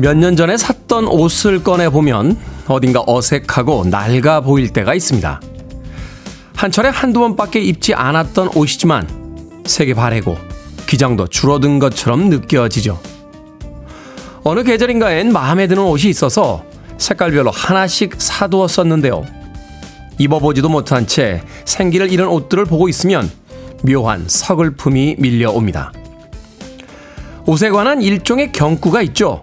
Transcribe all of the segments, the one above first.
몇 년 전에 샀던 옷을 꺼내보면 어딘가 어색하고 낡아 보일 때가 있습니다. 한철에 한두 번밖에 입지 않았던 옷이지만 색이 바래고 기장도 줄어든 것처럼 느껴지죠. 어느 계절인가엔 마음에 드는 옷이 있어서 색깔별로 하나씩 사두었었는데요. 입어보지도 못한 채 생기를 잃은 옷들을 보고 있으면 묘한 서글픔이 밀려옵니다. 옷에 관한 일종의 경구가 있죠.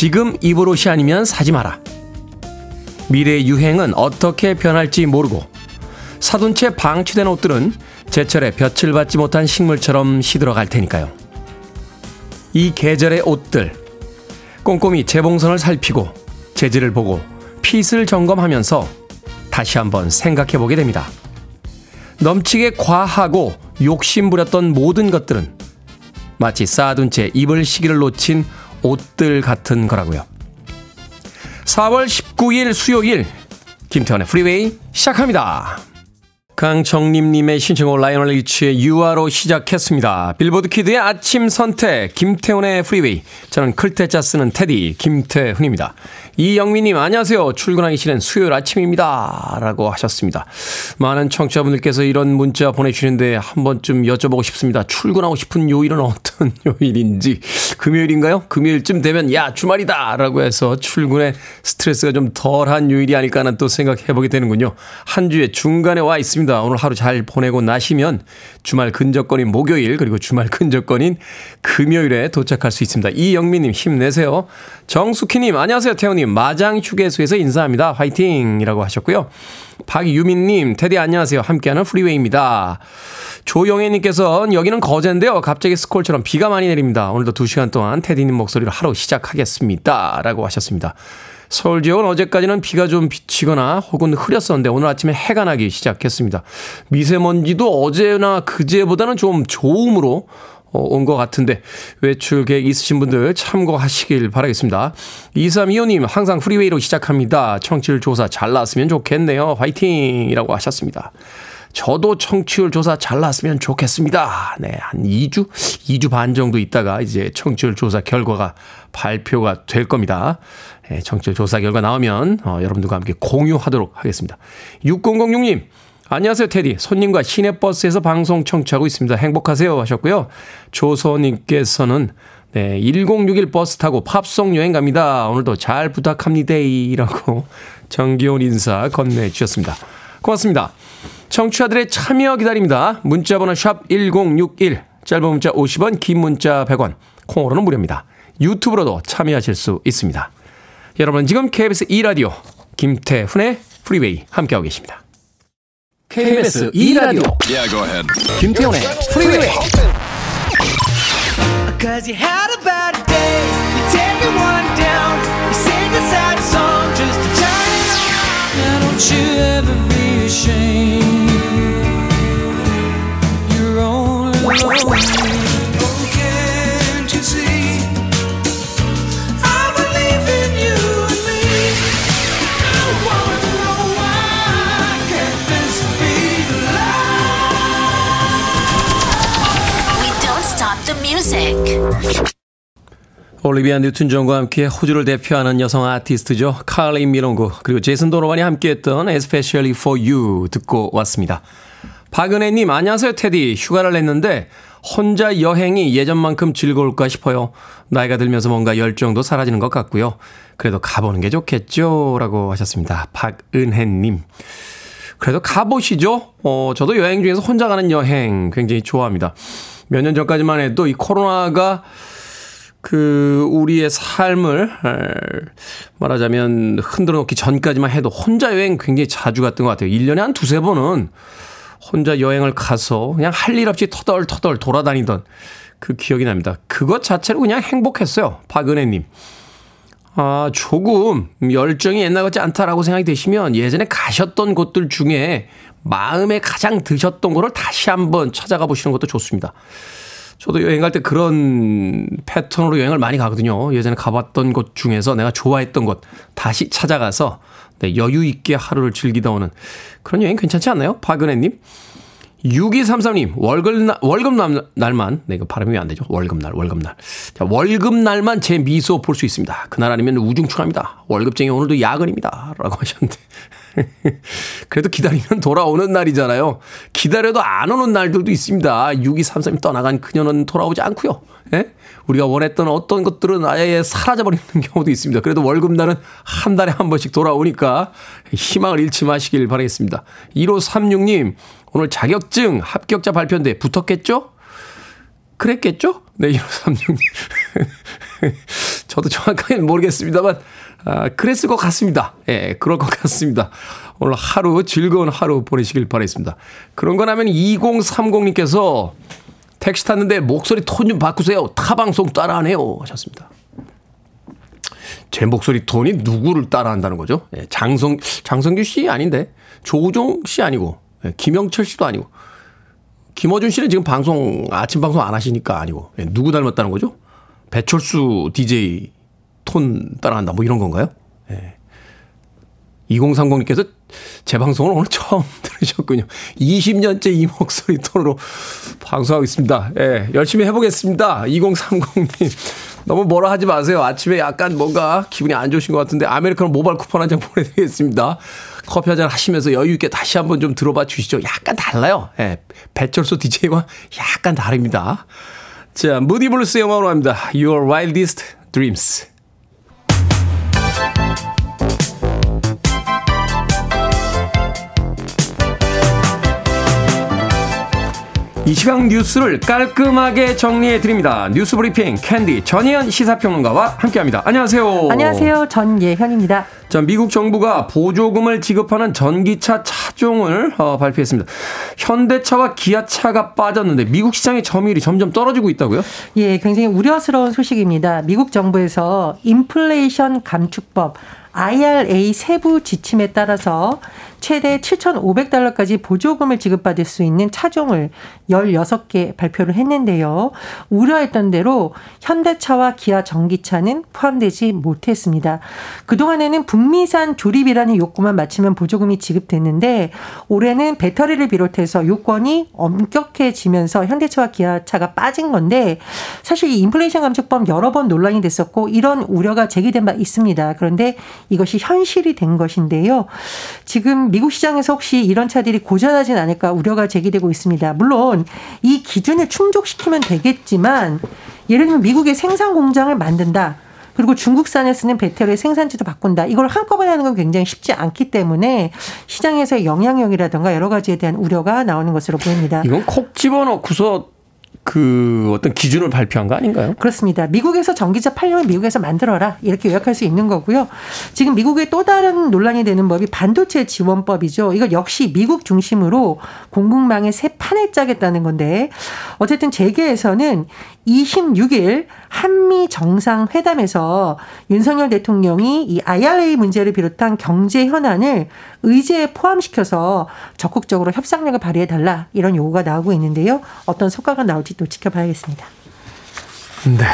지금 입을 옷이 아니면 사지 마라. 미래의 유행은 어떻게 변할지 모르고 사둔 채 방치된 옷들은 제철에 볕을 받지 못한 식물처럼 시들어갈 테니까요. 이 계절의 옷들 꼼꼼히 재봉선을 살피고 재질을 보고 핏을 점검하면서 다시 한번 생각해 보게 됩니다. 넘치게 과하고 욕심부렸던 모든 것들은 마치 쌓아둔 채 입을 시기를 놓친 옷들 같은 거라고요. 4월 19일 수요일 김태훈의 프리웨이 시작합니다. 강정림님의 신청곡 라이오넬 리치의 You Are로 시작했습니다. 빌보드 키드의 아침 선택 김태훈의 프리웨이 저는 클 태 자 쓰는 테디 김태훈입니다. 이영민님 안녕하세요. 출근하기 싫은 수요일 아침입니다. 라고 하셨습니다. 많은 청취자분들께서 이런 문자 보내주시는데 한 번쯤 여쭤보고 싶습니다. 출근하고 싶은 요일은 어떤 요일인지 금요일인가요? 금요일쯤 되면 야 주말이다 라고 해서 출근에 스트레스가 좀 덜한 요일이 아닐까 하는 또 생각해보게 되는군요. 한 주의 중간에 와 있습니다. 오늘 하루 잘 보내고 나시면 주말 근접권인 목요일 그리고 주말 근접권인 금요일에 도착할 수 있습니다. 이영민님 힘내세요. 정숙희님 안녕하세요 태훈님 마장 휴게소에서 인사합니다. 화이팅 이라고 하셨고요. 박유민님 테디 안녕하세요. 함께하는 프리웨이입니다. 조영애님께서 여기는 거제인데요. 갑자기 스콜처럼 비가 많이 내립니다. 오늘도 2시간 동안 테디님 목소리로 하루 시작하겠습니다. 라고 하셨습니다. 서울 지역은 어제까지는 비가 좀 비치거나 혹은 흐렸었는데 오늘 아침에 해가 나기 시작했습니다. 미세먼지도 어제나 그제보다는 좀 좋음으로 어, 온 것 같은데 외출 계획 있으신 분들 참고하시길 바라겠습니다. 2325님 항상 프리웨이로 시작합니다. 청취율 조사 잘 나왔으면 좋겠네요. 화이팅이라고 하셨습니다. 저도 청취율 조사 잘 나왔으면 좋겠습니다. 네, 한 2주, 2주 반 정도 있다가 이제 청취율 조사 결과가 발표가 될 겁니다. 네, 청취율 조사 결과 나오면 어, 여러분들과 함께 공유하도록 하겠습니다. 6006님, 안녕하세요, 테디. 손님과 시내버스에서 방송 청취하고 있습니다. 행복하세요. 하셨고요. 조서님께서는 네, 1061 버스 타고 팝송 여행 갑니다. 오늘도 잘 부탁합니다. 이라고 정겨운 인사 건네주셨습니다. 고맙습니다. 청취자들의 참여 기다립니다. 문자번호 샵 1061, 짧은 문자 50원, 긴 문자 100원, 콩으로는 무료입니다. 유튜브로도 참여하실 수 있습니다. 여러분 지금 KBS 2라디오 김태훈의 프리웨이 함께하고 계십니다. KBS 2라디오 yeah, 김태훈의 프리웨이 Cause you had a bad day You take it one down You sing a sad song Just to turn it on Now don't you ever be ashamed You're only alone 올리비아 뉴튼 존과 함께 호주를 대표하는 여성 아티스트죠. 칼린 미롱구 그리고 제이슨 도노반이 함께했던 Especially for You 듣고 왔습니다. 박은혜님 안녕하세요 테디 휴가를 냈는데 혼자 여행이 예전만큼 즐거울까 싶어요. 나이가 들면서 뭔가 열정도 사라지는 것 같고요. 그래도 가보는 게 좋겠죠 라고 하셨습니다. 박은혜님 그래도 가보시죠. 어, 저도 여행 중에서 혼자 가는 여행 굉장히 좋아합니다. 몇 년 전까지만 해도 이 코로나가 그 우리의 삶을 말하자면 흔들어 놓기 전까지만 해도 혼자 여행 굉장히 자주 갔던 것 같아요. 1년에 한 두세 번은 혼자 여행을 가서 그냥 할 일 없이 터덜터덜 돌아다니던 그 기억이 납니다. 그것 자체로 그냥 행복했어요. 박은혜님. 아, 조금 열정이 옛날 같지 않다라고 생각이 되시면 예전에 가셨던 곳들 중에 마음에 가장 드셨던 거를 다시 한번 찾아가 보시는 것도 좋습니다. 저도 여행 갈 때 그런 패턴으로 여행을 많이 가거든요. 예전에 가봤던 곳 중에서 내가 좋아했던 곳 다시 찾아가서 네, 여유 있게 하루를 즐기다 오는 그런 여행 괜찮지 않나요? 박은혜님. 6233님, 월급날, 월급날, 날만, 네, 이거 발음이 안 되죠. 월급날, 월급날. 자, 월급날만 제 미소 볼 수 있습니다. 그날 아니면 우중충합니다. 월급쟁이 오늘도 야근입니다. 라고 하셨는데. 그래도 기다리면 돌아오는 날이잖아요. 기다려도 안 오는 날들도 있습니다. 6233이 떠나간 그녀는 돌아오지 않고요. 예? 우리가 원했던 어떤 것들은 아예 사라져버리는 경우도 있습니다. 그래도 월급날은 한 달에 한 번씩 돌아오니까 희망을 잃지 마시길 바라겠습니다. 1536님, 오늘 자격증 합격자 발표인데 붙었겠죠? 그랬겠죠? 네, 1536님. 저도 정확하게는 모르겠습니다만, 아, 그랬을 것 같습니다. 예, 그럴 것 같습니다. 오늘 하루 즐거운 하루 보내시길 바라겠습니다. 그런 거라면 2030님께서 택시 탔는데 목소리 톤 좀 바꾸세요. 타방송 따라하네요. 하셨습니다. 제 목소리 톤이 누구를 따라한다는 거죠? 예, 장성, 장성규 씨 아닌데, 조우종 씨 아니고, 예, 김영철 씨도 아니고, 김어준 씨는 지금 방송, 아침 방송 안 하시니까 아니고, 예, 누구 닮았다는 거죠? 배철수 DJ 톤 따라한다. 뭐 이런 건가요? 예. 2030님께서 제 방송을 오늘 처음 들으셨군요. 20년째 이 목소리 톤으로 방송하고 있습니다. 예, 열심히 해보겠습니다. 2030님. 너무 뭐라 하지 마세요. 아침에 약간 뭔가 기분이 안 좋으신 것 같은데 아메리카노 모바일 쿠폰 한 장 보내드리겠습니다. 커피 한잔 하시면서 여유 있게 다시 한번 좀 들어봐 주시죠. 약간 달라요. 예, 배철수 DJ와 약간 다릅니다. 자, 무디블루스 영화로 합니다. Your Wildest Dreams. 이 시각 뉴스를 깔끔하게 정리해 드립니다. 뉴스 브리핑 캔디 전예현 시사평론가와 함께합니다. 안녕하세요. 안녕하세요. 전예현입니다. 자, 미국 정부가 보조금을 지급하는 전기차 차종을 어, 발표했습니다. 현대차와 기아차가 빠졌는데 미국 시장의 점유율이 점점 떨어지고 있다고요? 예, 굉장히 우려스러운 소식입니다. 미국 정부에서 인플레이션 감축법 IRA 세부 지침에 따라서 최대 7,500달러까지 보조금을 지급받을 수 있는 차종을 16개 발표를 했는데요. 우려했던 대로 현대차와 기아 전기차는 포함되지 못했습니다. 그동안에는 북미산 조립이라는 요건만 맞추면 보조금이 지급됐는데 올해는 배터리를 비롯해서 요건이 엄격해지면서 현대차와 기아차가 빠진 건데 사실 이 인플레이션 감축법 여러 번 논란이 됐었고 이런 우려가 제기된 바 있습니다. 그런데 이것이 현실이 된 것인데요. 지금 미국 시장에서 혹시 이런 차들이 고전하진 않을까 우려가 제기되고 있습니다. 물론 이 기준을 충족시키면 되겠지만 예를 들면 미국의 생산 공장을 만든다. 그리고 중국산에 쓰는 배터리 생산지도 바꾼다. 이걸 한꺼번에 하는 건 굉장히 쉽지 않기 때문에 시장에서의 영향력이라든가 여러 가지에 대한 우려가 나오는 것으로 보입니다. 이건 콕 집어넣고서 그 어떤 기준을 발표한 거 아닌가요? 그렇습니다. 미국에서 전기차 팔려면 미국에서 만들어라 이렇게 요약할 수 있는 거고요. 지금 미국의 또 다른 논란이 되는 법이 반도체 지원법이죠. 이거 역시 미국 중심으로 공급망의 새 판을 짜겠다는 건데 어쨌든 재계에서는 26일 한미 정상회담에서 윤석열 대통령이 이 IRA 문제를 비롯한 경제 현안을 의제에 포함시켜서 적극적으로 협상력을 발휘해 달라 이런 요구가 나오고 있는데요. 어떤 성과가 나올지 또 지켜봐야겠습니다. 네.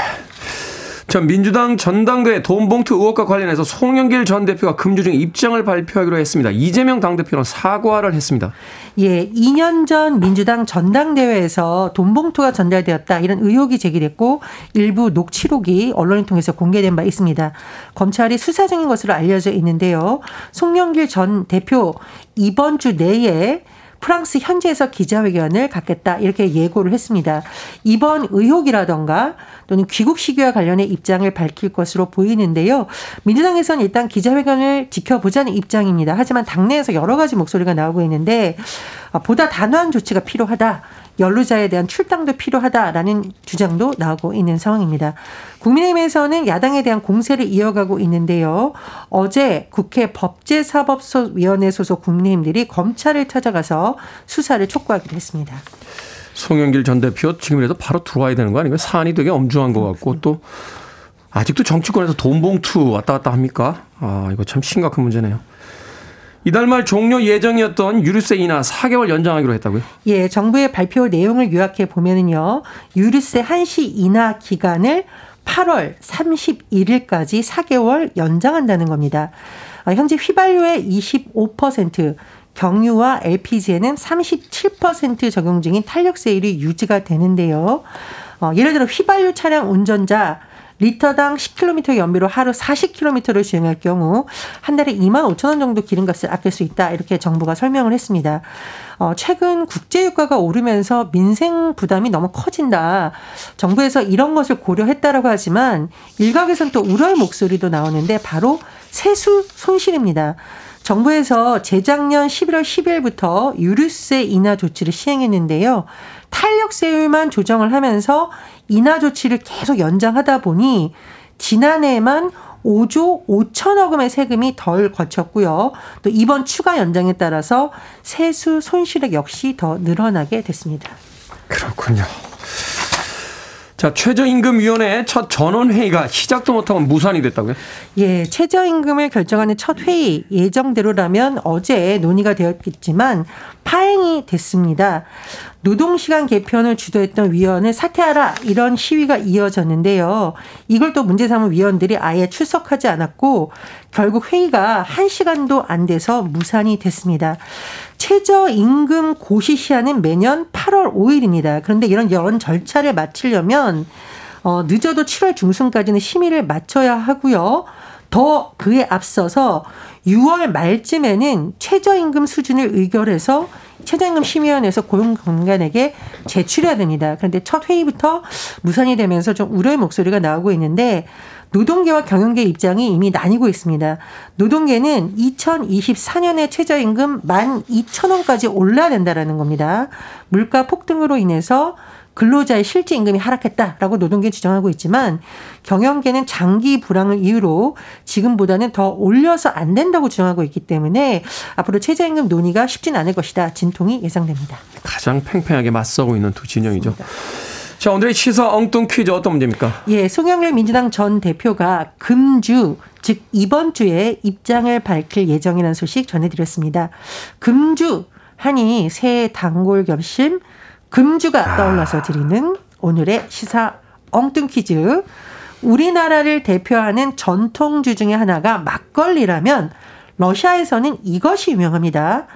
자, 민주당 전당대회 돈봉투 의혹과 관련해서 송영길 전 대표가 금주 중 입장을 발표하기로 했습니다. 이재명 당대표는 사과를 했습니다. 예, 2년 전 민주당 전당대회에서 돈봉투가 전달되었다. 이런 의혹이 제기됐고 일부 녹취록이 언론을 통해서 공개된 바 있습니다. 검찰이 수사 중인 것으로 알려져 있는데요. 송영길 전 대표 이번 주 내에 프랑스 현지에서 기자회견을 갖겠다 이렇게 예고를 했습니다. 이번 의혹이라던가 또는 귀국 시기와 관련해 입장을 밝힐 것으로 보이는데요. 민주당에서는 일단 기자회견을 지켜보자는 입장입니다. 하지만 당내에서 여러 가지 목소리가 나오고 있는데 보다 단호한 조치가 필요하다. 연루자에 대한 출당도 필요하다라는 주장도 나오고 있는 상황입니다. 국민의힘에서는 야당에 대한 공세를 이어가고 있는데요. 어제 국회 법제사법위원회 소속 국민의힘들이 검찰을 찾아가서 수사를 촉구하기로 했습니다. 송영길 전 대표 지금이라도 바로 들어와야 되는 거 아닌가요? 사안이 되게 엄중한 것 같고 또 아직도 정치권에서 돈 봉투 왔다 갔다 합니까? 아 이거 참 심각한 문제네요. 이달 말 종료 예정이었던 유류세 인하 4개월 연장하기로 했다고요? 예, 정부의 발표 내용을 요약해 보면은요. 유류세 한시 인하 기간을 8월 31일까지 4개월 연장한다는 겁니다. 아, 현재 휘발유의 25%, 경유와 LPG에는 37% 적용 중인 탄력세율이 유지가 되는데요. 어, 예를 들어 휘발유 차량 운전자 리터당 10km 연비로 하루 40km를 주행할 경우 한 달에 2만 5천 원 정도 기름값을 아낄 수 있다. 이렇게 정부가 설명을 했습니다. 어, 최근 국제유가가 오르면서 민생 부담이 너무 커진다. 정부에서 이런 것을 고려했다라고 하지만 일각에선 또 우려의 목소리도 나오는데 바로 세수 손실입니다. 정부에서 재작년 11월 10일부터 유류세 인하 조치를 시행했는데요. 탄력세율만 조정을 하면서 인하 조치를 계속 연장하다 보니 지난해에만 5조 5천억 원의 세금이 덜 거쳤고요. 또 이번 추가 연장에 따라서 세수 손실액 역시 더 늘어나게 됐습니다. 그렇군요. 자, 최저임금위원회 첫 전원회의가 시작도 못하고 무산이 됐다고요? 예, 최저임금을 결정하는 첫 회의 예정대로라면 어제 논의가 되었겠지만 파행이 됐습니다. 노동시간 개편을 주도했던 위원을 사퇴하라 이런 시위가 이어졌는데요. 이걸 또 문제 삼은 위원들이 아예 출석하지 않았고 결국 회의가 1시간도 안 돼서 무산이 됐습니다. 최저임금 고시 시한은 매년 8월 5일입니다. 그런데 이런 여러 절차를 마치려면 어, 늦어도 7월 중순까지는 심의를 마쳐야 하고요. 더 그에 앞서서 6월 말쯤에는 최저임금 수준을 의결해서 최저임금 심의원에서 고용공간에게 제출해야 됩니다. 그런데 첫 회의부터 무산이 되면서 좀 우려의 목소리가 나오고 있는데 노동계와 경영계 입장이 이미 나뉘고 있습니다. 노동계는 2024년에 최저임금 12,000원까지 올라야 된다라는 겁니다. 물가 폭등으로 인해서 근로자의 실제 임금이 하락했다라고 노동계는 주장하고 있지만 경영계는 장기 불황을 이유로 지금보다는 더 올려서 안 된다고 주장하고 있기 때문에 앞으로 최저임금 논의가 쉽진 않을 것이다. 진통이 예상됩니다. 가장 팽팽하게 맞서고 있는 두 진영이죠. 자, 오늘의 시사 엉뚱 퀴즈 어떤 문제입니까? 예, 송영길 민주당 전 대표가 금주, 즉 이번 주에 입장을 밝힐 예정이라는 소식 전해드렸습니다. 금주 하니 새해 단골 겹심 금주가 아. 떠올라서 드리는 오늘의 시사 엉뚱 퀴즈. 우리나라를 대표하는 전통주 중에 하나가 막걸리라면 러시아에서는 이것이 유명합니다.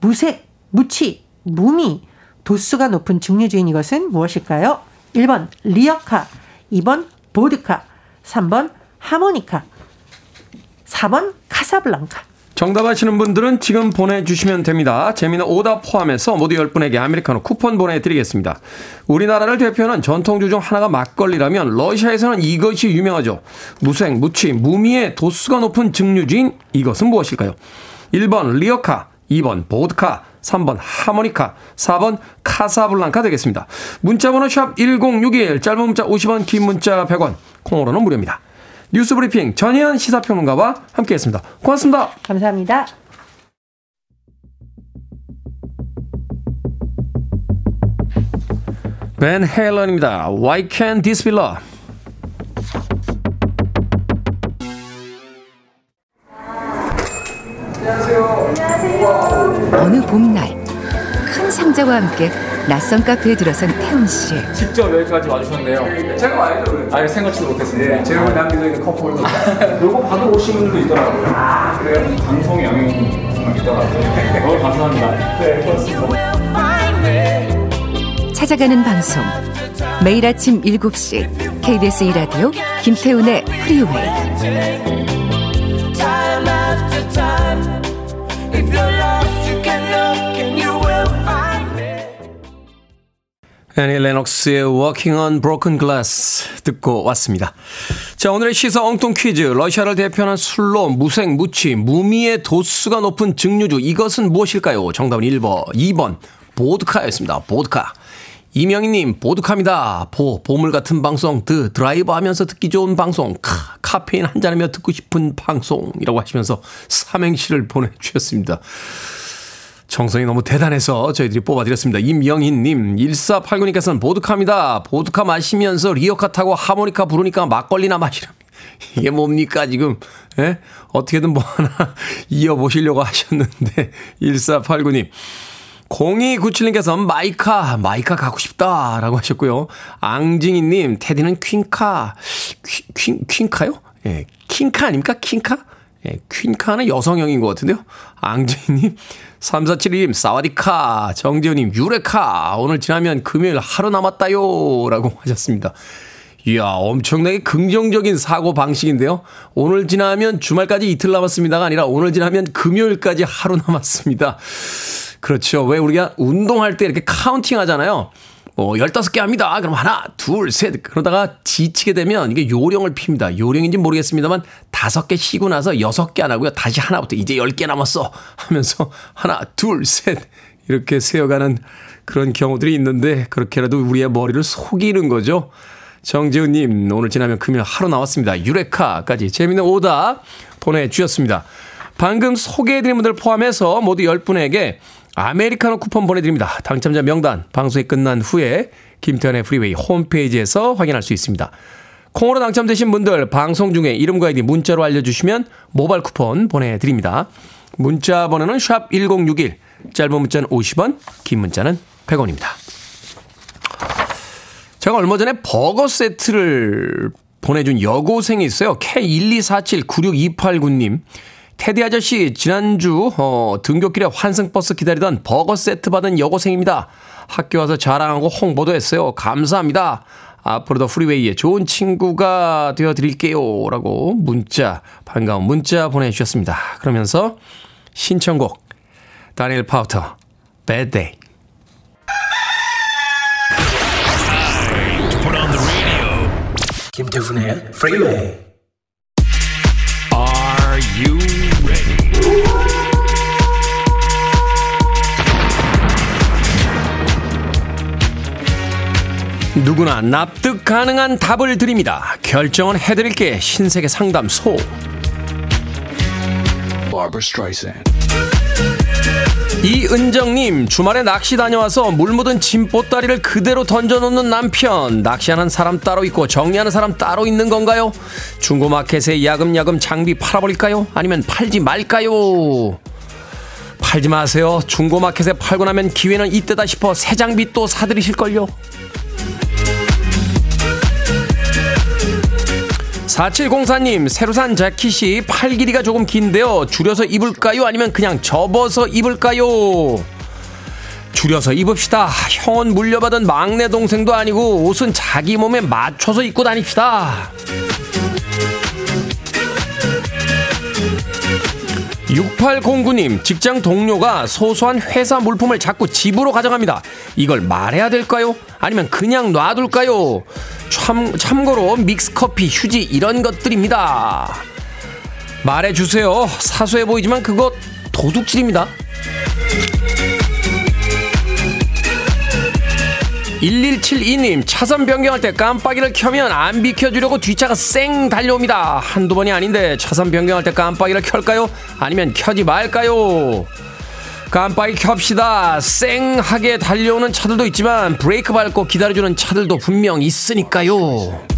무색, 무치, 무미, 도수가 높은 증류 주인 이것은 무엇일까요? 1번 리어카, 2번 보드카, 3번 하모니카, 4번 카사블랑카. 정답 아시는 분들은 지금 보내주시면 됩니다. 재미는 오답 포함해서 모두 10분에게 아메리카노 쿠폰 보내드리겠습니다. 우리나라를 대표하는 전통주 중 하나가 막걸리라면 러시아에서는 이것이 유명하죠. 무색, 무취, 무미의 도수가 높은 증류주인 이것은 무엇일까요? 1번 리어카, 2번 보드카, 3번 하모니카, 4번 카사블랑카 되겠습니다. 문자번호 샵 1061, 짧은 문자 50원, 긴 문자 100원, 콩으로는 무료입니다. 뉴스 브리핑 전예현 시사평론가와 함께했습니다. 고맙습니다. 감사합니다. 벤 헤일런입니다. Why can't this be love? 어느 봄날 큰 상자와 함께 낯선 카페에 들어선 태훈 씨. 직접 여기까지 와주셨네요. 제가 와야죠. 아예 생각지도 못했습니다. 네, 제가 남겨져 있는 커플. 요거 받으러 오신 분들도 있더라고요. 아, 그래요? 방송의 영향이 정말 있더라고요. 너무 감사합니다. 네, 그렇습니다. 찾아가는 방송. 매일 아침 7시 KBS 2라디오 김태훈의 프리웨이. 애니 레녹스의 Walking on Broken Glass 듣고 왔습니다. 자, 오늘의 시사 엉뚱 퀴즈. 러시아를 대표하는 술로 무색, 무취, 무미의 도수가 높은 증류주. 이것은 무엇일까요? 정답은 1번, 2번, 보드카였습니다. 보드카. 이명희님, 보드카입니다. 보, 보물 같은 방송, 드, 드라이브 하면서 듣기 좋은 방송, 카, 카페인 한잔하며 듣고 싶은 방송이라고 하시면서 삼행시를 보내주셨습니다. 정성이 너무 대단해서 저희들이 뽑아드렸습니다. 임영희님, 1489님께서는 보드카입니다. 보드카 마시면서 리어카 타고 하모니카 부르니까 막걸리나 마시랍니다. 이게 뭡니까, 지금? 예? 어떻게든 뭐 하나 이어보시려고 하셨는데, 1489님. 0297님께서 마이카, 마이카 가고 싶다. 라고 하셨고요. 앙징이님, 테디는 퀸카. 퀸, 퀸, 퀸카요? 예, 킹카 아닙니까? 킹카? 예, 퀸카는 여성형인 것 같은데요. 앙재님, 3472님, 사와디카, 정재훈님, 유레카, 오늘 지나면 금요일 하루 남았다요. 라고 하셨습니다. 이야, 엄청나게 긍정적인 사고 방식인데요. 오늘 지나면 주말까지 이틀 남았습니다가 아니라 오늘 지나면 금요일까지 하루 남았습니다. 그렇죠. 왜 우리가 운동할 때 이렇게 counting 하잖아요. 뭐 15개 합니다. 그럼 하나, 둘, 셋. 그러다가 지치게 되면 이게 요령을 핍니다. 요령인지 모르겠습니다만 다섯 개 쉬고 나서 여섯 개 안 하고요. 다시 하나부터 이제 10개 남았어. 하면서 하나, 둘, 셋. 이렇게 세어가는 그런 경우들이 있는데 그렇게라도 우리의 머리를 속이는 거죠. 정재훈님, 오늘 지나면 금요일 하루 남았습니다. 유레카까지 재밌는 오답 보내주셨습니다. 방금 소개해드린 분들 포함해서 모두 10분에게 아메리카노 쿠폰 보내드립니다. 당첨자 명단 방송이 끝난 후에 김태훈의 프리웨이 홈페이지에서 확인할 수 있습니다. 콩으로 당첨되신 분들 방송 중에 이름과 아이디 문자로 알려주시면 모바일 쿠폰 보내드립니다. 문자 번호는 샵 1061, 짧은 문자는 50원, 긴 문자는 100원입니다. 제가 얼마 전에 버거 세트를 보내준 여고생이 있어요. K124796289님. 테디 아저씨 지난주 어, 등교길에 환승버스 기다리던 버거 세트 받은 여고생입니다. 학교 와서 자랑하고 홍보도 했어요. 감사합니다. 앞으로도 프리웨이에 좋은 친구가 되어 드릴게요. 라고 문자, 반가운 문자 보내주셨습니다. 그러면서 신청곡, 다니엘 파우터, Bad Day. 김태훈의 프리웨이 누구나 납득 가능한 답을 드립니다. 결정은 해드릴게 신세계 상담소. 이은정님 주말에 낚시 다녀와서 물 묻은 짐 보따리를 그대로 던져놓는 남편 낚시하는 사람 따로 있고 정리하는 사람 따로 있는 건가요? 중고마켓에 야금야금 장비 팔아버릴까요? 아니면 팔지 말까요? 팔지 마세요 중고마켓에 팔고 나면 기회는 이때다 싶어 새 장비 또 사들이실걸요 4704님, 새로 산 자켓이 팔 길이가 조금 긴데요. 줄여서 입을까요? 아니면 그냥 접어서 입을까요? 줄여서 입읍시다. 형은 물려받은 막내 동생도 아니고 옷은 자기 몸에 맞춰서 입고 다닙시다. 6809님, 직장 동료가 소소한 회사 물품을 자꾸 집으로 가져갑니다. 이걸 말해야 될까요? 아니면 그냥 놔둘까요? 참, 참고로 믹스커피, 휴지, 이런 것들입니다. 말해주세요. 사소해 보이지만 그거 도둑질입니다. 1172님, 차선 변경할 때 깜빡이를 켜면 안 비켜주려고 뒷차가 쌩 달려옵니다. 한두 번이 아닌데 차선 변경할 때 깜빡이를 켤까요? 아니면 켜지 말까요? 깜빡이 켭시다. 쌩하게 달려오는 차들도 있지만 브레이크 밟고 기다려주는 차들도 분명 있으니까요.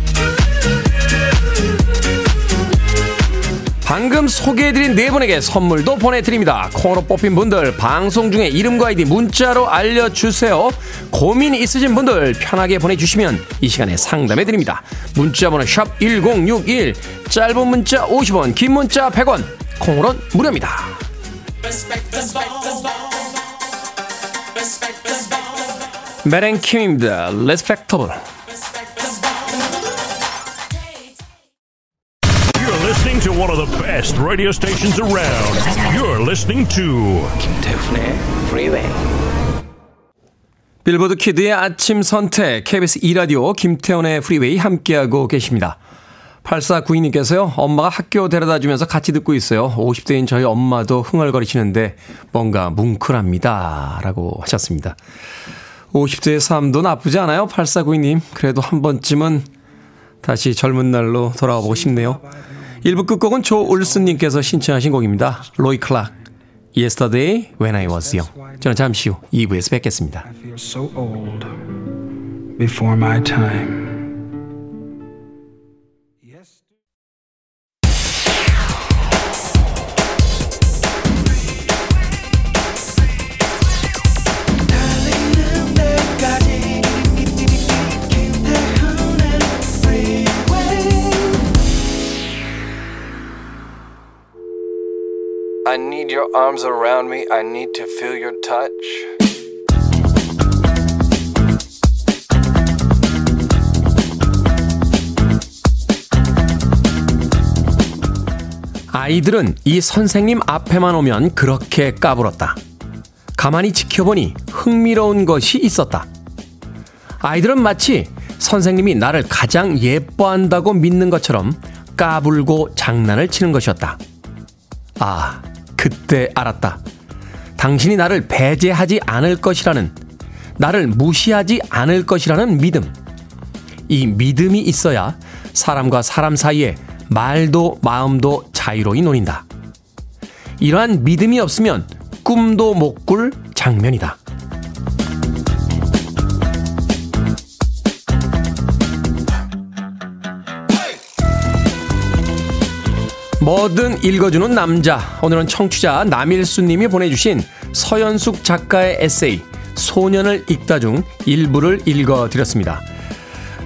방금 소개해드린 네 분에게 선물도 보내드립니다. 콩으로 뽑힌 분들 방송 중에 이름과 아이디 문자로 알려주세요. 고민 있으신 분들 편하게 보내주시면 이 시간에 상담해드립니다. 문자번호 샵 1061 짧은 문자 50원 긴 문자 100원 콩으로는 무료입니다. 메렌킴입니다. You're the best radio stations around. You're listening to 김태훈의 프리웨이 빌보드 kid의 아침 선택 KBS 2 라디오 김태훈의 프리웨이 함께하고 계십니다. 8492님께서요. 엄마가 학교 데려다 주면서 같이 듣고 있어요. 50대인 저희 엄마도 흥얼거리시는데 뭔가 뭉클합니다. 라고 하셨습니다. 50대의 삶도 나쁘지 않아요. 8492님. 그래도 한 번쯤은 다시 젊은 날로 돌아와 보고 싶네요. 1부 끝곡은 조울슨님께서 신청하신 곡입니다. 로이 클락. Yesterday when I was young. 저는 잠시 후 2부에서 뵙겠습니다. I need your arms around me. I need to feel your touch. 아이들은 이 선생님 앞에만 오면 그렇게 까불었다. 가만히 지켜보니 흥미로운 것이 있었다. 아이들은 마치 선생님이 나를 가장 예뻐한다고 믿는 것처럼 까불고 장난을 치는 것이었다. 아, 그때 알았다. 당신이 나를 배제하지 않을 것이라는, 나를 무시하지 않을 것이라는 믿음. 이 믿음이 있어야 사람과 사람 사이에 말도 마음도 자유로이 논인다. 이러한 믿음이 없으면 꿈도 못 꿀 장면이다. 뭐든 읽어주는 남자. 오늘은 청취자 남일수 님이 보내주신 서연숙 작가의 에세이 소년을 읽다 중 일부를 읽어드렸습니다.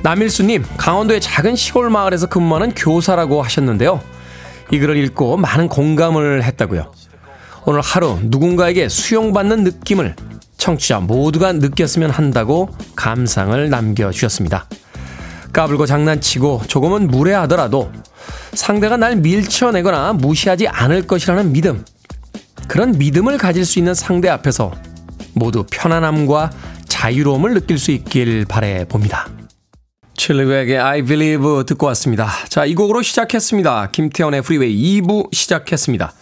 남일수님, 강원도의 작은 시골 마을에서 근무하는 교사라고 하셨는데요. 이 글을 읽고 많은 공감을 했다고요. 오늘 하루 누군가에게 수용받는 느낌을 청취자 모두가 느꼈으면 한다고 감상을 남겨주셨습니다. 까불고 장난치고 조금은 무례하더라도 상대가 날 밀쳐내거나 무시하지 않을 것이라는 믿음. 그런 믿음을 가질 수 있는 상대 앞에서 모두 편안함과 자유로움을 느낄 수 있길 바래 봅니다. 칠리왁의 I Believe 듣고 왔습니다. 자, 이 곡으로 시작했습니다. 김태훈의 프리웨이 2부 시작했습니다.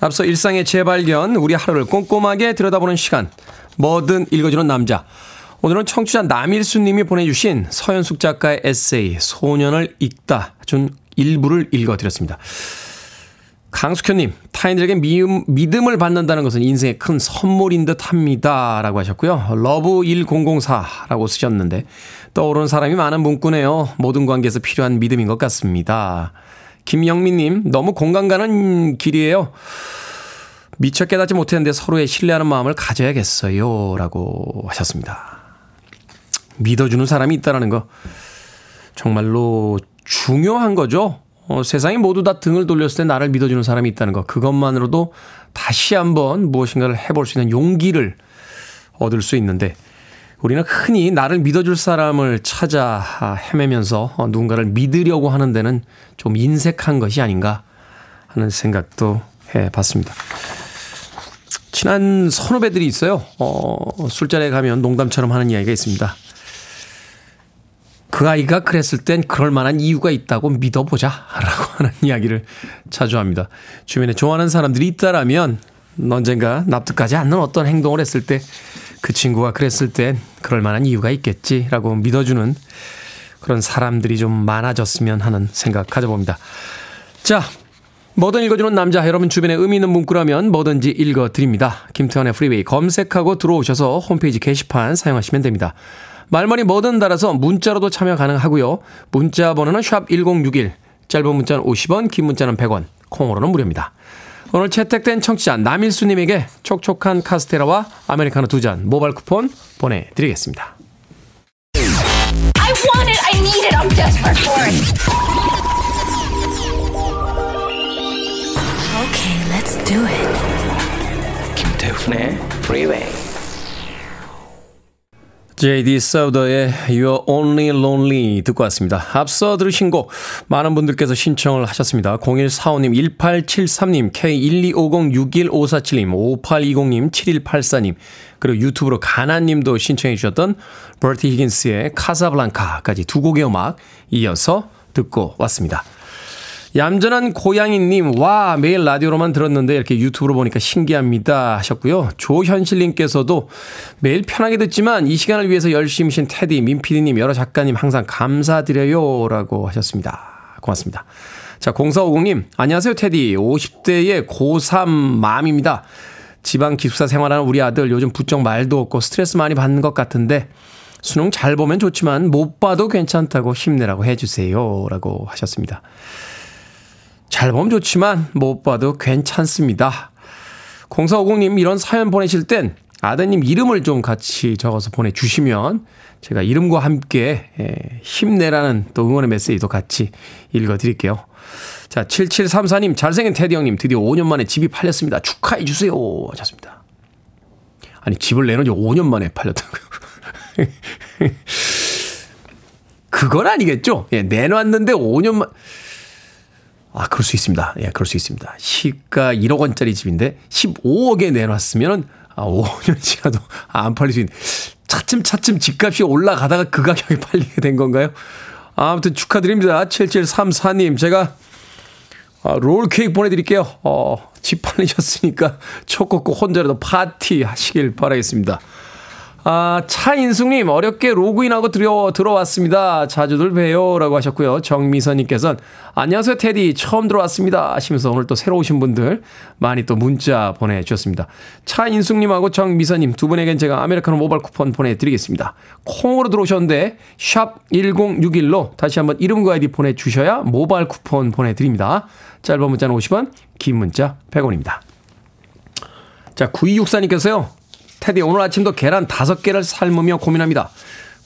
앞서 일상의 재발견, 우리 하루를 꼼꼼하게 들여다보는 시간, 뭐든 읽어주는 남자. 오늘은 청취자 남일수 님이 보내주신 서현숙 작가의 에세이, 소년을 읽다 중 일부를 읽어드렸습니다. 강숙현님, 타인들에게 미음, 믿음을 받는다는 것은 인생의 큰 선물인 듯 합니다. 라고 하셨고요. Love1004라고 쓰셨는데, 떠오르는 사람이 많은 문구네요. 모든 관계에서 필요한 믿음인 것 같습니다. 김영민님, 너무 공감 가는 글이에요. 미처 깨닫지 못했는데 서로의 신뢰하는 마음을 가져야겠어요. 라고 하셨습니다. 믿어주는 사람이 있다는 거, 정말로 중요한 거죠. 어, 세상이 모두 다 등을 돌렸을 때 나를 믿어주는 사람이 있다는 것. 그것만으로도 다시 한번 무엇인가를 해볼 수 있는 용기를 얻을 수 있는데, 우리는 흔히 나를 믿어줄 사람을 찾아 헤매면서 어, 누군가를 믿으려고 하는 데는 좀 인색한 것이 아닌가 하는 생각도 해 봤습니다. 친한 선후배들이 있어요. 어, 술자리에 가면 농담처럼 하는 이야기가 있습니다. 그 아이가 그랬을 땐 그럴 만한 이유가 있다고 믿어보자. 라고 하는 이야기를 자주 합니다. 주변에 좋아하는 사람들이 있다라면 언젠가 납득하지 않는 어떤 행동을 했을 때 그 친구가 그랬을 땐 그럴 만한 이유가 있겠지라고 믿어주는 그런 사람들이 좀 많아졌으면 하는 생각 가져봅니다. 자, 뭐든 읽어주는 남자 여러분 주변에 의미 있는 문구라면 뭐든지 읽어드립니다. 김태훈의 프리웨이 검색하고 들어오셔서 홈페이지 게시판 사용하시면 됩니다. 말머리 뭐든 달아서 문자로도 참여 가능하고요. 문자 번호는 샵 1061, 짧은 문자는 50원, 긴 문자는 100원, 콩으로는 무료입니다. 오늘 채택된 청취자 남일수님에게 촉촉한 카스테라와 아메리카노 두 잔 모바일 쿠폰 보내드리겠습니다. I want it, I need it, I'm desperate for it. Okay, let's do it. 김태훈의 Freeway. JD 서더의 You're Only Lonely 듣고 왔습니다. 앞서 들으신 곡 많은 분들께서 신청을 하셨습니다. 0145님, 1873님, K125061547님, 5820님, 7184님, 그리고 유튜브로 가나님도 신청해 주셨던 버티 히긴스의 카사블랑카까지 두 곡의 음악 이어서 듣고 왔습니다. 얌전한 고양이님, 와, 매일 라디오로만 들었는데 이렇게 유튜브로 보니까 신기합니다. 하셨고요. 조현실님께서도 매일 편하게 듣지만 이 시간을 위해서 열심히 신 테디, 민피디님, 여러 작가님 항상 감사드려요. 라고 하셨습니다. 고맙습니다. 자, 0450님, 안녕하세요, 테디. 50대의 고3 맘입니다. 지방 기숙사 생활하는 우리 아들 요즘 부쩍 말도 없고 스트레스 많이 받는 것 같은데 수능 잘 보면 좋지만 못 봐도 괜찮다고 힘내라고 해주세요. 라고 하셨습니다. 잘 보면 좋지만 못 봐도 괜찮습니다. 0450님 이런 사연 보내실 땐 아드님 이름을 좀 같이 적어서 보내주시면 제가 이름과 함께 힘내라는 또 응원의 메시지도 같이 읽어드릴게요. 자, 7734님, 잘생긴 테디 형님, 드디어 5년 만에 집이 팔렸습니다. 축하해주세요. 하셨습니다. 아니, 집을 내놓은 지 5년 만에 팔렸다고요. 그건 아니겠죠? 예, 내놨는데 5년만, 아, 그럴 수 있습니다. 예, 그럴 수 있습니다. 시가 1억 원짜리 집인데 15억에 내놨으면 아, 5년 지나도 안 팔릴 수 있는. 차츰 차츰 집값이 올라가다가 그 가격에 팔리게 된 건가요? 아무튼 축하드립니다. 7734님. 제가 아, 롤 케이크 보내드릴게요. 어, 집 팔리셨으니까 초코코 혼자라도 파티 하시길 바라겠습니다. 아, 차인숙님, 어렵게 로그인하고 들어, 들어왔습니다. 자주들 봬요. 라고 하셨고요. 정미선님께서는, 안녕하세요, 테디. 처음 들어왔습니다. 하시면서 오늘 또 새로 오신 분들 많이 또 문자 보내주셨습니다. 차인숙님하고 정미선님 두 분에겐 제가 아메리카노 모바일 쿠폰 보내드리겠습니다. 콩으로 들어오셨는데, 샵 1061로 다시 한번 이름과 아이디 보내주셔야 모바일 쿠폰 보내드립니다. 짧은 문자는 50원, 긴 문자 100원입니다. 자, 9264님께서요. 테디 오늘 아침도 계란 5개를 삶으며 고민합니다.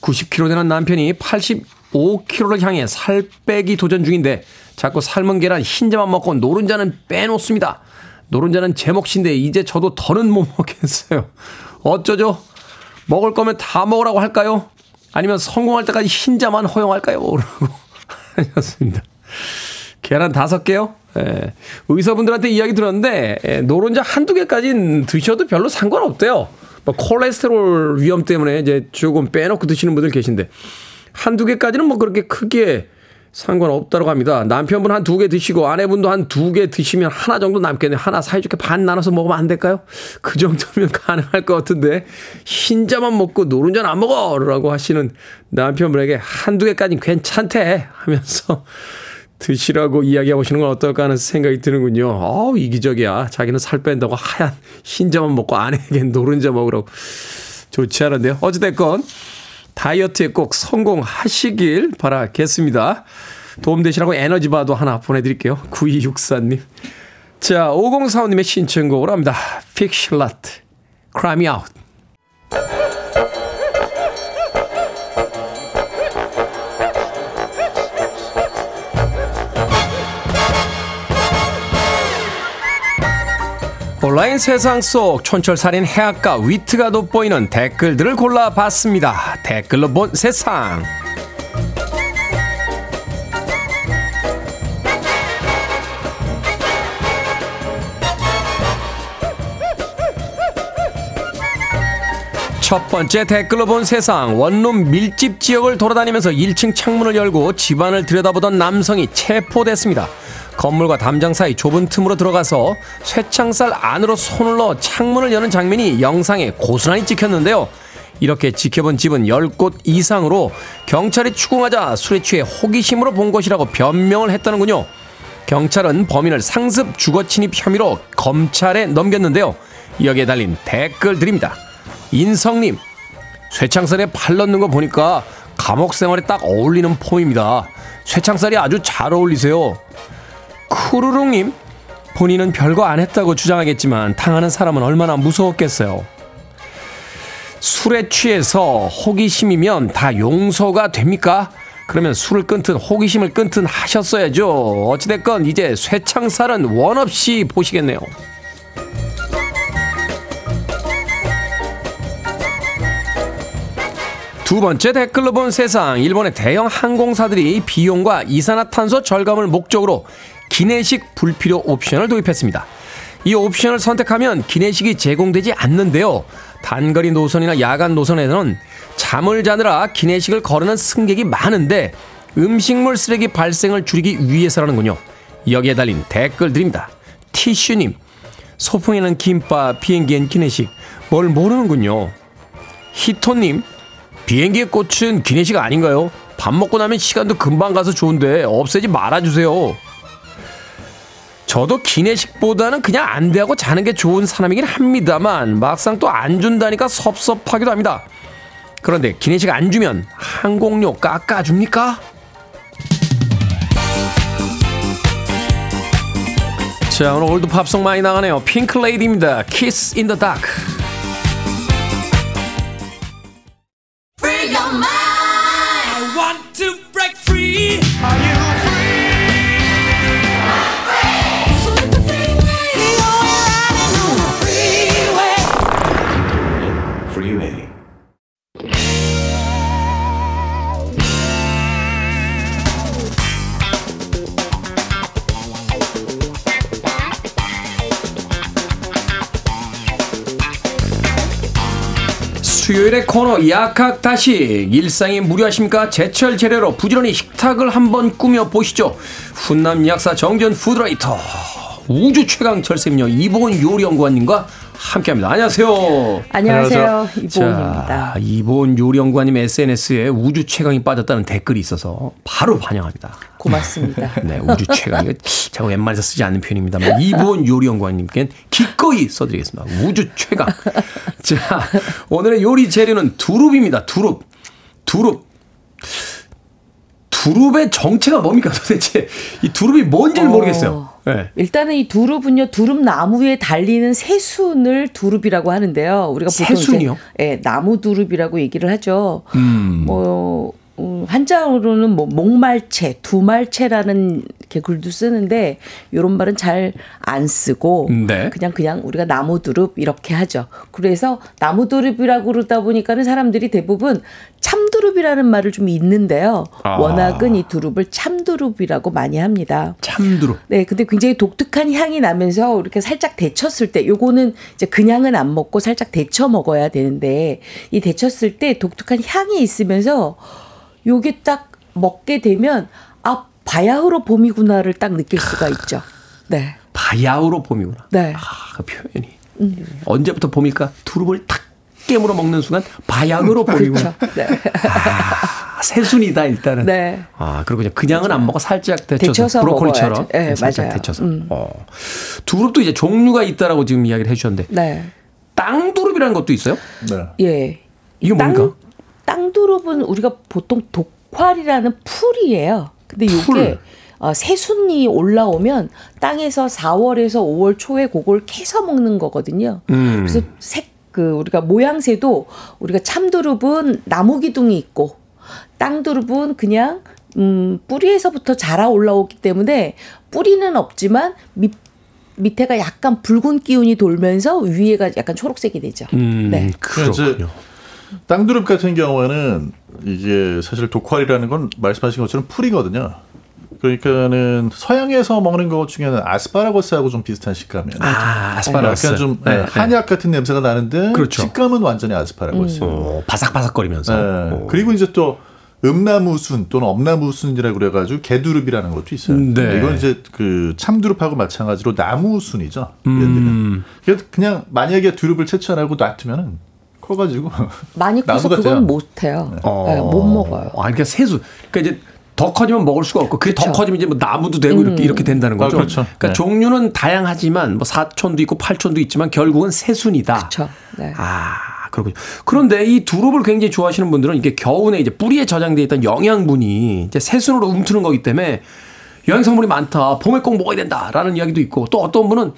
90kg 되는 남편이 85kg를 향해 살 빼기 도전 중인데 자꾸 삶은 계란 흰자만 먹고 노른자는 빼놓습니다. 노른자는 제 몫인데 이제 저도 더는 못 먹겠어요. 어쩌죠? 먹을 거면 다 먹으라고 할까요? 아니면 성공할 때까지 흰자만 허용할까요? 라고 하셨습니다. 계란 다섯 개요? 예. 의사분들한테 이야기 들었는데, 예, 노른자 한두 개까지는 드셔도 별로 상관없대요. 뭐 콜레스테롤 위험 때문에 이제 조금 빼놓고 드시는 분들 계신데, 한두 개까지는 뭐 그렇게 크게 상관없다고 합니다. 남편분 한 두 개 드시고 아내분도 한 두 개 드시면 하나 정도 남겠네. 하나 사이좋게 반 나눠서 먹으면 안 될까요? 그 정도면 가능할 것 같은데 흰자만 먹고 노른자는 안 먹어! 라고 하시는 남편분에게 한두 개까지는 괜찮대 하면서 드시라고 이야기해 보시는 건 어떨까 하는 생각이 드는군요. 어우, 이기적이야. 자기는 살 뺀다고 하얀 흰자만 먹고 아내에겐 노른자 먹으라고. 좋지 않은데요. 어찌됐건 다이어트에 꼭 성공하시길 바라겠습니다. 도움되시라고 에너지바도 하나 보내드릴게요. 9264님. 자, 5045님의 신청곡으로 합니다. 픽실라트, Me Out. 온라인 세상 속 촌철살인 해악과 위트가 돋보이는 댓글들을 골라봤습니다. 댓글로 본 세상. 첫 번째 댓글로 본 세상 원룸 밀집 지역을 돌아다니면서 1층 창문을 열고 집안을 들여다보던 남성이 체포됐습니다. 건물과 담장 사이 좁은 틈으로 들어가서 쇠창살 안으로 손을 넣어 창문을 여는 장면이 영상에 고스란히 찍혔는데요. 이렇게 지켜본 집은 10곳 이상으로 경찰이 추궁하자 술에 취해 호기심으로 본 것이라고 변명을 했다는군요. 경찰은 범인을 상습 주거 침입 혐의로 검찰에 넘겼는데요. 여기에 달린 댓글 드립니다. 인성님, 쇠창살에 팔 넣는 거 보니까 감옥 생활에 딱 어울리는 폼입니다. 쇠창살이 아주 잘 어울리세요. 쿠루룽님, 본인은 별거 안 했다고 주장하겠지만 당하는 사람은 얼마나 무서웠겠어요. 술에 취해서 호기심이면 다 용서가 됩니까? 그러면 술을 끊든 호기심을 끊든 하셨어야죠. 어찌됐건 이제 쇠창살은 원 없이 보시겠네요. 두 번째 댓글로 본 세상. 일본의 대형 항공사들이 비용과 이산화탄소 절감을 목적으로 기내식 불필요 옵션을 도입했습니다. 이 옵션을 선택하면 기내식이 제공되지 않는데요. 단거리 노선이나 야간 노선에는 잠을 자느라 기내식을 거르는 승객이 많은데 음식물 쓰레기 발생을 줄이기 위해서라는군요. 여기에 달린 댓글 드립니다. 티슈님, 소풍에는 김밥, 비행기엔 기내식, 뭘 모르는군요. 히토님, 비행기의 꽃은 기내식 아닌가요? 밥 먹고 나면 시간도 금방 가서 좋은데 없애지 말아주세요. 저도 기내식보다는 그냥 안대하고 자는 게 좋은 사람이긴 합니다만 막상 또 안 준다니까 섭섭하기도 합니다. 그런데 기내식 안 주면 항공료 깎아줍니까? 자 오늘 올드 팝송 많이 나가네요. 핑클레이디입니다. Kiss in the Dark. 수요일의 코너 약학다식. 일상이 무료하십니까? 제철 재료로 부지런히 식탁을 한번 꾸며 보시죠. 훈남 약사 정전 푸드라이터. 우주 최강 절세미녀 이보은 요리연구원님과 함께합니다. 안녕하세요. 안녕하세요. 자, 이보은입니다. 이보은 요리연구원님 SNS에 우주 최강이 빠졌다는 댓글이 있어서 바로 반영합니다. 고맙습니다. 네, 우주 최강. 이거 제가 웬만해서 쓰지 않는 표현입니다만 이보은 요리연구원님께는 기꺼이 써드리겠습니다. 우주 최강. 자, 오늘의 요리 재료는 두릅입니다. 두릅. 두릅. 두릅의 정체가 뭡니까 도대체? 이 두릅이 뭔지를 어. 모르겠어요. 네. 일단은 이 두릅은요, 두릅 나무에 달리는 새순을 두릅이라고 하는데요. 우리가 보통 새순이요? 이제 예, 나무 두릅이라고 얘기를 하죠. 음. 뭐 음, 한자어로는 뭐 목말채, 두말채라는 글도 쓰는데 요런 말은 잘 안 쓰고 네. 그냥 그냥 우리가 나무두릅 이렇게 하죠. 그래서 나무두릅이라고 그러다 보니까는 사람들이 대부분 참두릅이라는 말을 좀 있는데요. 아. 워낙은 이 두릅을 참두릅이라고 많이 합니다. 참두릅. 네, 근데 굉장히 독특한 향이 나면서 이렇게 살짝 데쳤을 때, 요거는 이제 그냥은 안 먹고 살짝 데쳐 먹어야 되는데, 이 데쳤을 때 독특한 향이 있으면서, 요게 딱 먹게 되면, 아, 바야흐로 봄이구나를 딱 느낄 수가 있죠. 네. 바야흐로 봄이구나. 네. 아, 그 표현이. 언제부터 봄일까? 두릅을 탁 깨물어 먹는 순간 바야흐로 봄이구나. 그렇죠. 네. 아, 새순이다 일단은. 네. 아 그렇군요. 그냥은 안 먹어 살짝 데쳐서, 데쳐서 브로콜리처럼 먹어야죠. 네, 살짝 맞아요. 데쳐서. 음. 어. 두릅도 이제 종류가 있다라고 지금 이야기를 해 주셨는데 네. 땅두릅이라는 것도 있어요? 네. 예. 이게 뭡니까? 땅두릅은 우리가 보통 독활이라는 풀이에요. 근데 이게 풀. 어, 새순이 올라오면 땅에서 4월에서 5월 초에 그걸 캐서 먹는 거거든요. 음. 그래서 색, 그, 우리가 모양새도 우리가 참두릅은 나무 기둥이 있고 땅두릅은 그냥 음, 뿌리에서부터 자라 올라오기 때문에 뿌리는 없지만 밑, 밑에가 약간 붉은 기운이 돌면서 위에가 약간 초록색이 되죠. 음, 네. 그렇군요. 땅두릅 같은 경우에는 이게 사실 독활이라는 건 말씀하신 것처럼 풀이거든요. 그러니까는 서양에서 먹는 것 중에는 아스파라거스하고 좀 비슷한 식감이에요. 아, 아스파라거스. 약간 좀 네, 네, 한약 같은 냄새가 나는데 그렇죠. 식감은 완전히 아스파라거스. 어, 바삭바삭거리면서. 네. 어. 그리고 이제 또 음나무순 또는 엄나무순이라고 그래가지고 개두릅이라는 것도 있어요. 네. 이건 이제 그 참두릅하고 마찬가지로 나무순이죠. 음. 그냥 만약에 두릅을 채취 안 하고 놔두면은 커가지고 많이 커서. 그건 못 해요. 네, 못 먹어요. 아, 그러니까 새수. 그러니까 이제 더 커지면 먹을 수가 없고 그게 더 그쵸. 커지면 이제 뭐 나무도 되고 이렇게 이렇게 된다는 아, 거죠. 그렇죠. 그러니까 네. 종류는 다양하지만 뭐 사촌도 있고 팔촌도 있지만 결국은 새순이다. 그렇죠. 네. 아, 그렇군요. 그런데 이 두릅을 굉장히 좋아하시는 분들은 이게 겨우내 이제 뿌리에 저장돼 있던 영양분이 이제 새순으로 움트는 거기 때문에 영양 성분이 많다. 봄에 꼭 먹어야 된다라는 이야기도 있고 또 어떤 분은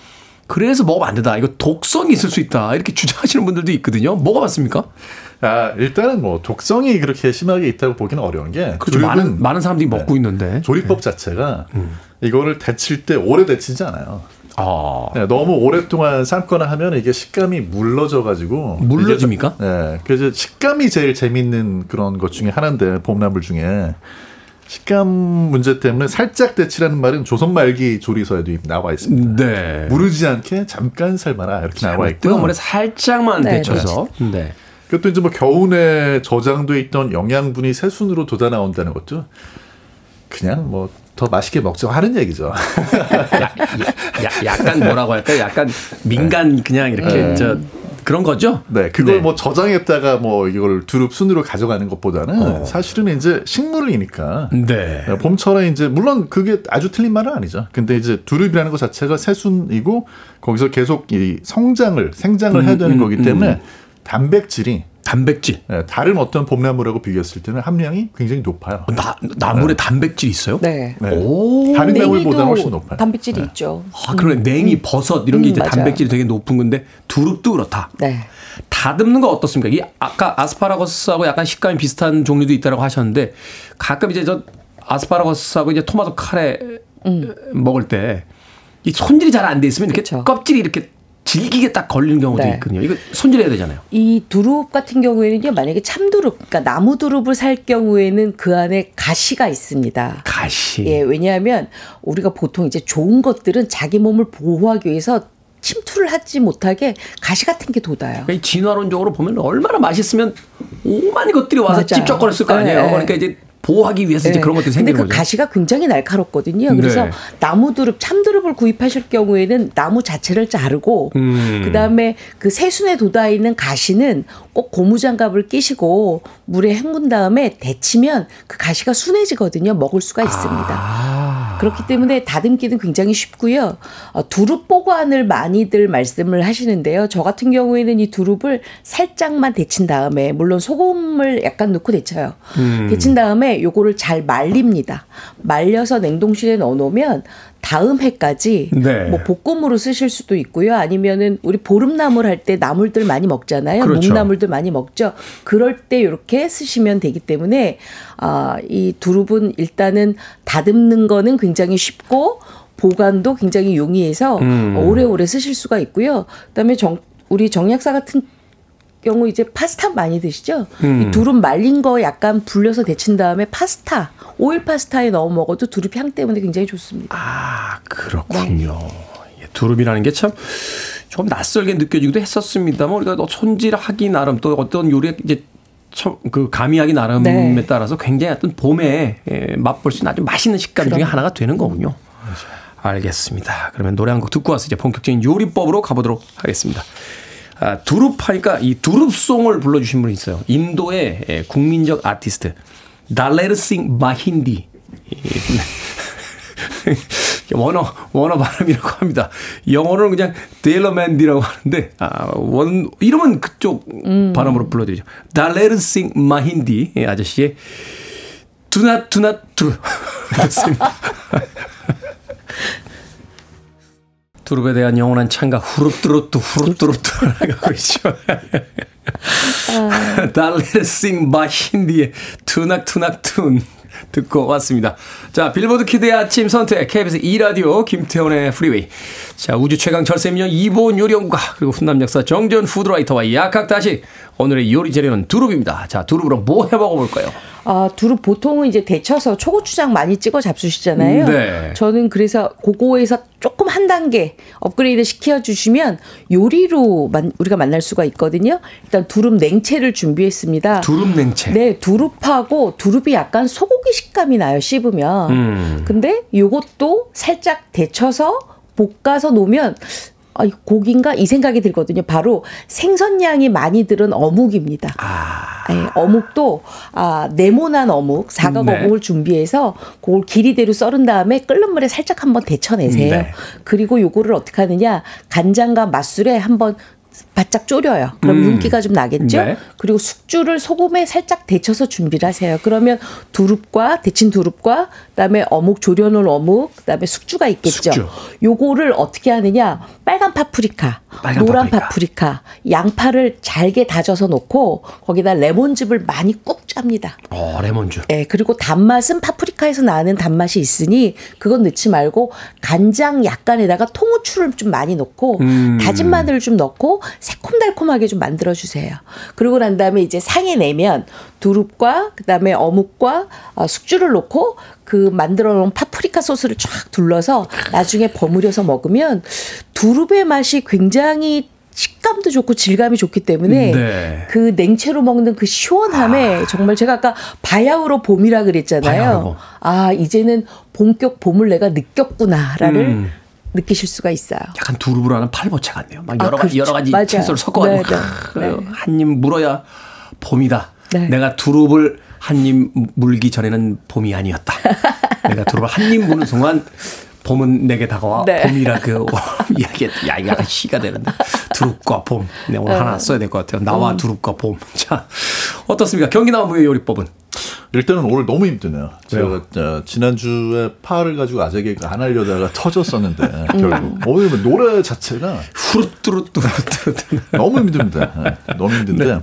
그래서 먹으면 안 된다. 이거 독성이 있을 수 있다. 이렇게 주장하시는 분들도 있거든요. 먹어봤습니까? 아 일단은 뭐 독성이 그렇게 심하게 있다고 보기는 어려운 게 그렇죠. 많은 많은 사람들이 먹고 있는데 조리법 자체가 이거를 데칠 때 오래 데치지 않아요. 아, 네, 너무 오랫동안 삶거나 하면 이게 식감이 물러져 가지고 물러집니까? 네. 그래서 식감이 제일 재밌는 그런 것 중에 하나인데 봄나물 중에 식감 문제 때문에 살짝 데치라는 말은 조선 말기 조리서에도 나와 있습니다. 네. 무르지 않게 잠깐 삶아라 이렇게 나와 있고 뜨거운 물에 살짝만 네, 데쳐서. 네. 그것도 이제 뭐 겨우내 저장돼 있던 영양분이 새순으로 돋아 나온다는 것도 그냥 뭐 더 맛있게 먹자고 하는 얘기죠. 야, 약간 뭐라고 할까요? 약간 민간 그냥 이렇게 네. 저 그런 거죠? 네, 그걸 네. 뭐 저장했다가 뭐 이걸 두릅 순으로 가져가는 것보다는 어. 사실은 이제 식물이니까 네. 봄철에 이제 물론 그게 아주 틀린 말은 아니죠. 근데 이제 두릅이라는 것 자체가 새순이고 거기서 계속 이 성장을 생장을 해야 되는 음, 거기 음, 때문에 음. 단백질이 단백질. 예, 다른 어떤 봄나물하고 비교했을 때는 함량이 굉장히 높아요. 나, 나물에 단백질 있어요? 네. 네. 오. 다른 나물보다는 냉이도 훨씬 높아요. 단백질이 있죠. 아, 그러네. 냉이, 버섯 이런 게 음, 이제 맞아요. 단백질이 되게 높은 건데 두릅도 그렇다. 네. 다듬는 거 어떻습니까? 이 아까 아스파라거스하고 약간 식감이 비슷한 종류도 있다고 하셨는데 가끔 이제 저 아스파라거스하고 이제 토마토 카레 먹을 때 이 손질이 잘 안 돼 있으면 이렇게 그쵸. 껍질이 이렇게 질기게 딱 걸리는 경우도 네. 있거든요. 이거 손질해야 되잖아요. 이 두릅 같은 경우에는요, 만약에 참두릅, 그러니까 나무 두릅을 살 경우에는 그 안에 가시가 있습니다. 가시. 예, 왜냐하면 우리가 보통 이제 좋은 것들은 자기 몸을 보호하기 위해서 침투를 하지 못하게 가시 같은 게 돋아요. 그러니까 이 진화론적으로 보면 얼마나 맛있으면 오만 것들이 와서 맞아요. 찝쩍거렸을 거 아니에요. 네. 그러니까 이제 보호하기 위해서 이제 네. 그런 것들이 생기는 그 거죠. 가시가 굉장히 날카롭거든요. 그래서 네. 나무 두릅, 참두릅을 구입하실 경우에는 나무 자체를 자르고 음. 그다음에 그 새순에 돋아 있는 가시는 꼭 고무장갑을 끼시고 물에 헹군 다음에 데치면 그 가시가 순해지거든요. 먹을 수가 있습니다. 아. 그렇기 때문에 다듬기는 굉장히 쉽고요. 어, 두릅 보관을 많이들 말씀을 하시는데요. 저 같은 경우에는 이 두릅을 살짝만 데친 다음에 물론 소금을 약간 넣고 데쳐요. 음. 데친 다음에 요거를 잘 말립니다. 말려서 냉동실에 넣어놓으면 다음 해까지 네. 뭐 볶음으로 쓰실 수도 있고요. 아니면은 우리 보름나물 할 때 나물들 많이 먹잖아요. 그렇죠. 묵나물들 많이 먹죠. 그럴 때 이렇게 쓰시면 되기 때문에 아, 이 두릅은 일단은 다듬는 거는 굉장히 쉽고 보관도 굉장히 용이해서 음. 오래오래 쓰실 수가 있고요. 그다음에 정, 우리 정약사 같은 경우 이제 파스타 많이 드시죠? 음. 이 두릅 말린 거 약간 불려서 데친 다음에 파스타, 오일 파스타에 넣어 먹어도 두릅 향 때문에 굉장히 좋습니다. 아, 그렇군요. 예, 두릅이라는 게참좀 낯설게 느껴지기도 했었습니다만 우리가 또 손질하기 나름 또 어떤 요리에 이제 참그 가미하기 나름에 네. 따라서 굉장히 어떤 봄에 예, 맛볼 수 있는 아주 맛있는 식감 중에 그럼요. 하나가 되는 거군요. 알겠습니다. 그러면 노래 한 곡 듣고 와서 이제 본격적인 요리법으로 가보도록 하겠습니다. 아, 두릅 하니까 이 두릅송을 불러주신 분이 있어요. 인도의 예, 국민적 아티스트 달레르 싱 마힌디. 원어 원어 발음이라고 합니다. 영어로는 그냥 데일러맨디라고 하는데 아, 원 이름은 그쪽 발음으로 불러드리죠. 달레르 싱 마힌디 예, 아저씨의 두나 두나 두. 두릅에 대한 영원한 창가 후루뚜루뚜 후루뚜루뚜 나가고 있죠. 달레르 싱 마힌디의 Tunak Tunak Tun 듣고 왔습니다. 자, 빌보드 kid의 아침 선택, KBS 2라디오, 김태훈의 프리웨이. 자, 우주 최강 절세미녀 이보은 요리연구가, 그리고 훈남 약사 정재훈 food writer와 약학다식. 오늘의 요리 재료는 두릅입니다. 자, 두릅으로 뭐 해 먹어볼까요? 아, 두릅 보통은 이제 데쳐서 초고추장 많이 찍어 잡수시잖아요. 네. 저는 그래서 그거에서 조금 한 단계 업그레이드 시켜 주시면 요리로 만, 우리가 만날 수가 있거든요. 일단 두릅 냉채를 준비했습니다. 두릅 냉채. 네, 두릅하고 두릅이 약간 소고기 식감이 나요. 씹으면. 음. 근데 요것도 살짝 데쳐서 볶아서 놓으면 아, 고기인가 이 생각이 들거든요. 바로 생선량이 많이 들은 어묵입니다. 네, 어묵도 아, 네모난 어묵, 사각 네. 어묵을 준비해서 그걸 길이대로 썰은 다음에 끓는 물에 살짝 한번 데쳐내세요. 네. 그리고 요거를 어떻게 하느냐 간장과 맛술에 한번 바짝 졸여요. 그럼 음. 윤기가 좀 나겠죠? 네. 그리고 숙주를 소금에 살짝 데쳐서 준비를 하세요. 그러면 두릅과 데친 두릅과 그다음에 어묵 졸여놓은 어묵, 그다음에 숙주가 있겠죠. 숙주. 요거를 어떻게 하느냐? 빨간 파프리카, 빨간 노란 파프리카. 파프리카, 양파를 잘게 다져서 넣고 거기다 레몬즙을 많이 꾹 짭니다. 어, 레몬즙. 예, 그리고 단맛은 파프리카에서 나는 단맛이 있으니 그건 넣지 말고 간장 약간에다가 통후추를 좀 많이 넣고 음. 다진 마늘을 좀 넣고 새콤달콤하게 좀 만들어 주세요. 그리고 난 다음에 이제 상에 내면 두릅과 그다음에 어묵과 어, 숙주를 넣고 그 만들어 놓은 파프리카 소스를 쫙 둘러서 나중에 버무려서 먹으면 두릅의 맛이 굉장히 식감도 좋고 질감이 좋기 때문에 네. 그 냉채로 먹는 그 시원함에 정말 제가 아까 바야흐로 봄이라 그랬잖아요. 바야흐로. 아 이제는 본격 봄을 내가 느꼈구나라를 음. 느끼실 수가 있어요. 약간 두릅으로 하는 팔보채 같네요. 막 아, 여러 가지 그렇죠. 여러 가지 맞아요. 채소를 섞어가지고 네, 네, 네. 한입 물어야 봄이다. 네. 내가 두릅을 한 입 물기 전에는 봄이 아니었다. 내가 두릅을 한 입 무는 순간 봄은 내게 다가와 네. 봄이라 그 이야기 야 약간 시가 되는데 두릅과 봄. 네, 오늘 네. 하나 써야 될 것 같아요. 나와 음. 두릅과 봄. 자 어떻습니까? 경기 나무의 요리법은 일단은 오늘 너무 힘드네요. 제가 어, 지난주에 파를 가지고 아재 개그 안 하려다가 터졌었는데 음. 결국 오늘 뭐 노래 자체가 후루뚜루뚜루뚜루 너무 힘듭니다. 네, 너무 힘든데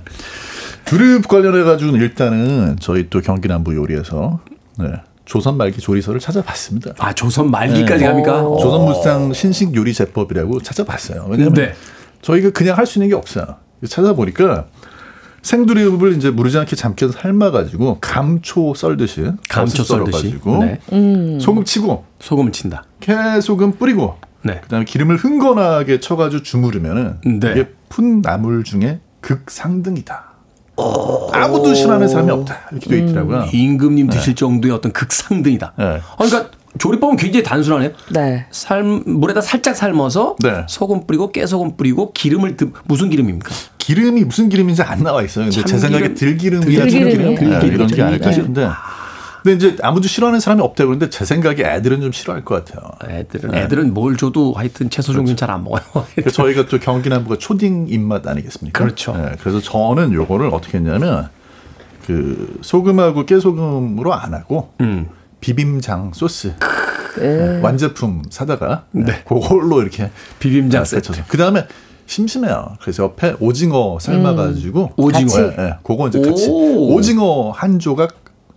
두릅 관련해 가지고는 일단은 저희 또 경기 남부 요리에서 네, 조선 말기 조리서를 찾아봤습니다. 아 조선 말기까지 갑니까? 조선 무쌍 신식 요리 제법이라고 찾아봤어요. 왜냐하면 네. 저희가 그냥 할 수 있는 게 없어요. 찾아보니까 생두릅을 이제 무르지 않게 잠겨서 삶아가지고 감초 썰듯이 감초 썰듯이. 네. 음. 소금 치고 소금을 친다. 깨소금 뿌리고 네. 그다음에 기름을 흥건하게 쳐가지고 주무르면은 네. 이게 푼 나물 중에 극상등이다. 아무도 싫어하는 사람이 없다 이렇게 돼 있더라고요. 음. 임금님 드실 정도의 어떤 극상등이다. 네. 아, 그러니까 조리법은 굉장히 단순하네요. 네. 삶 물에다 살짝 삶아서 네. 소금 뿌리고 깨소금 뿌리고 기름을 드, 무슨 기름입니까? 기름이 무슨 기름인지 안 나와 있어요. 근데 제 참기름? 생각에 들기름이나. 참기름 네, 들기름. 이런 게 아닐까 네. 싶은데. 근데 이제 아무도 싫어하는 사람이 없다고 그러는데 제 생각에 애들은 좀 싫어할 것 같아요. 애들은 애들은 뭘 줘도 하여튼 채소 종류는 잘 안 먹어요. 그래서 저희가 또 경기 남부가 초딩 입맛 아니겠습니까? 그렇죠. 네, 그래서 저는 요거를 어떻게 했냐면 그 소금하고 깨소금으로 안 하고 음. 비빔장 소스 네. 완제품 사다가 네. 그걸로 이렇게 비빔장 세쳐서 세트. 그 다음에 심심해요. 그래서 옆에 오징어 삶아가지고 오징어. 예, 예, 그거 이제 같이 오. 오징어 한 조각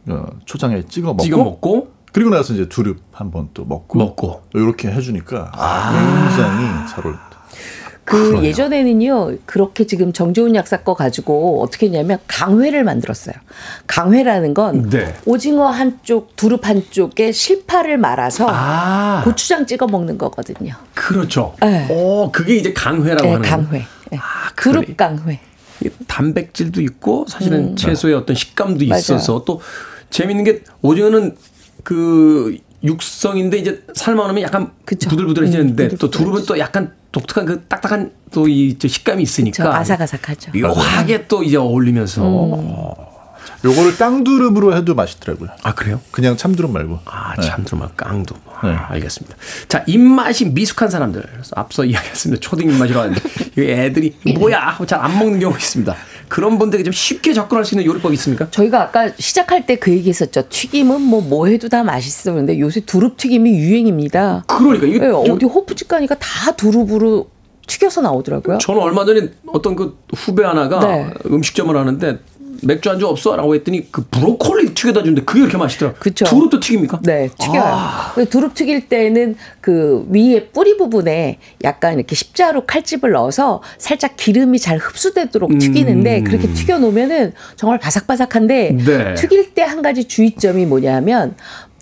어, 초장에 찍어 먹고 찍어 먹고 그리고 나서 이제 두릅 한 번 또 먹고 먹고. 이렇게 해주니까 아, 굉장히 잘 어울린 다. 그 예전에는요 그렇게 지금 정재훈 약사 거 가지고 어떻게 했냐면 강회를 만들었어요. 강회라는 건 네. 오징어 한쪽, 두릅 한쪽에 실파를 말아서 아 고추장 찍어 먹는 거거든요. 그렇죠. 네. 어 그게 이제 강회라고 네, 하는 강회. 네. 아. 두릅 강회. 단백질도 있고 사실은 채소의 어떤 식감도 음. 맞아요. 있어서 또 재밌는 게 오징어는 그 육성인데 이제 삶아놓으면 약간 그쵸. 부들부들해지는데 음, 또 두릅은 또 약간 독특한 그 딱딱한 또 이 식감이 저 있으니까 아삭아삭하죠. 묘하게 또 이제 어울리면서 음. 요거를 땅두릅으로 해도 맛있더라고요. 아 그래요? 그냥 참두릅 말고. 아, 네. 참들만 깡도. 아, 네. 알겠습니다. 자, 입맛이 미숙한 사람들. 앞서 이야기했습니다. 초등 입맛이라고 하는데, 이 애들이 뭐야? 하고 잘 안 먹는 경우가 있습니다. 그런 분들에게 좀 쉽게 접근할 수 있는 요리법 있습니까? 저희가 아까 시작할 때 그 얘기했었죠. 튀김은 뭐뭐 해도 다 맛있어. 그런데 요새 두릅 튀김이 유행입니다. 그러니까 이게 네, 좀- 어디 호프집 가니까 다 두릅으로 튀겨서 나오더라고요. 저는 얼마 전에 어떤 그 후배 하나가 네. 음식점을 하는데 맥주 안주 없어? 라고 했더니 그 브로콜리 튀겨다 주는데 그게 그렇게 맛있더라고요. 그쵸. 두릅도 튀깁니까? 네, 튀겨요. 아. 두릅 튀길 때는 그 위에 뿌리 부분에 약간 이렇게 십자로 칼집을 넣어서 살짝 기름이 잘 흡수되도록 튀기는데 음. 그렇게 튀겨 놓으면은 정말 바삭바삭한데 네. 튀길 때 한 가지 주의점이 뭐냐면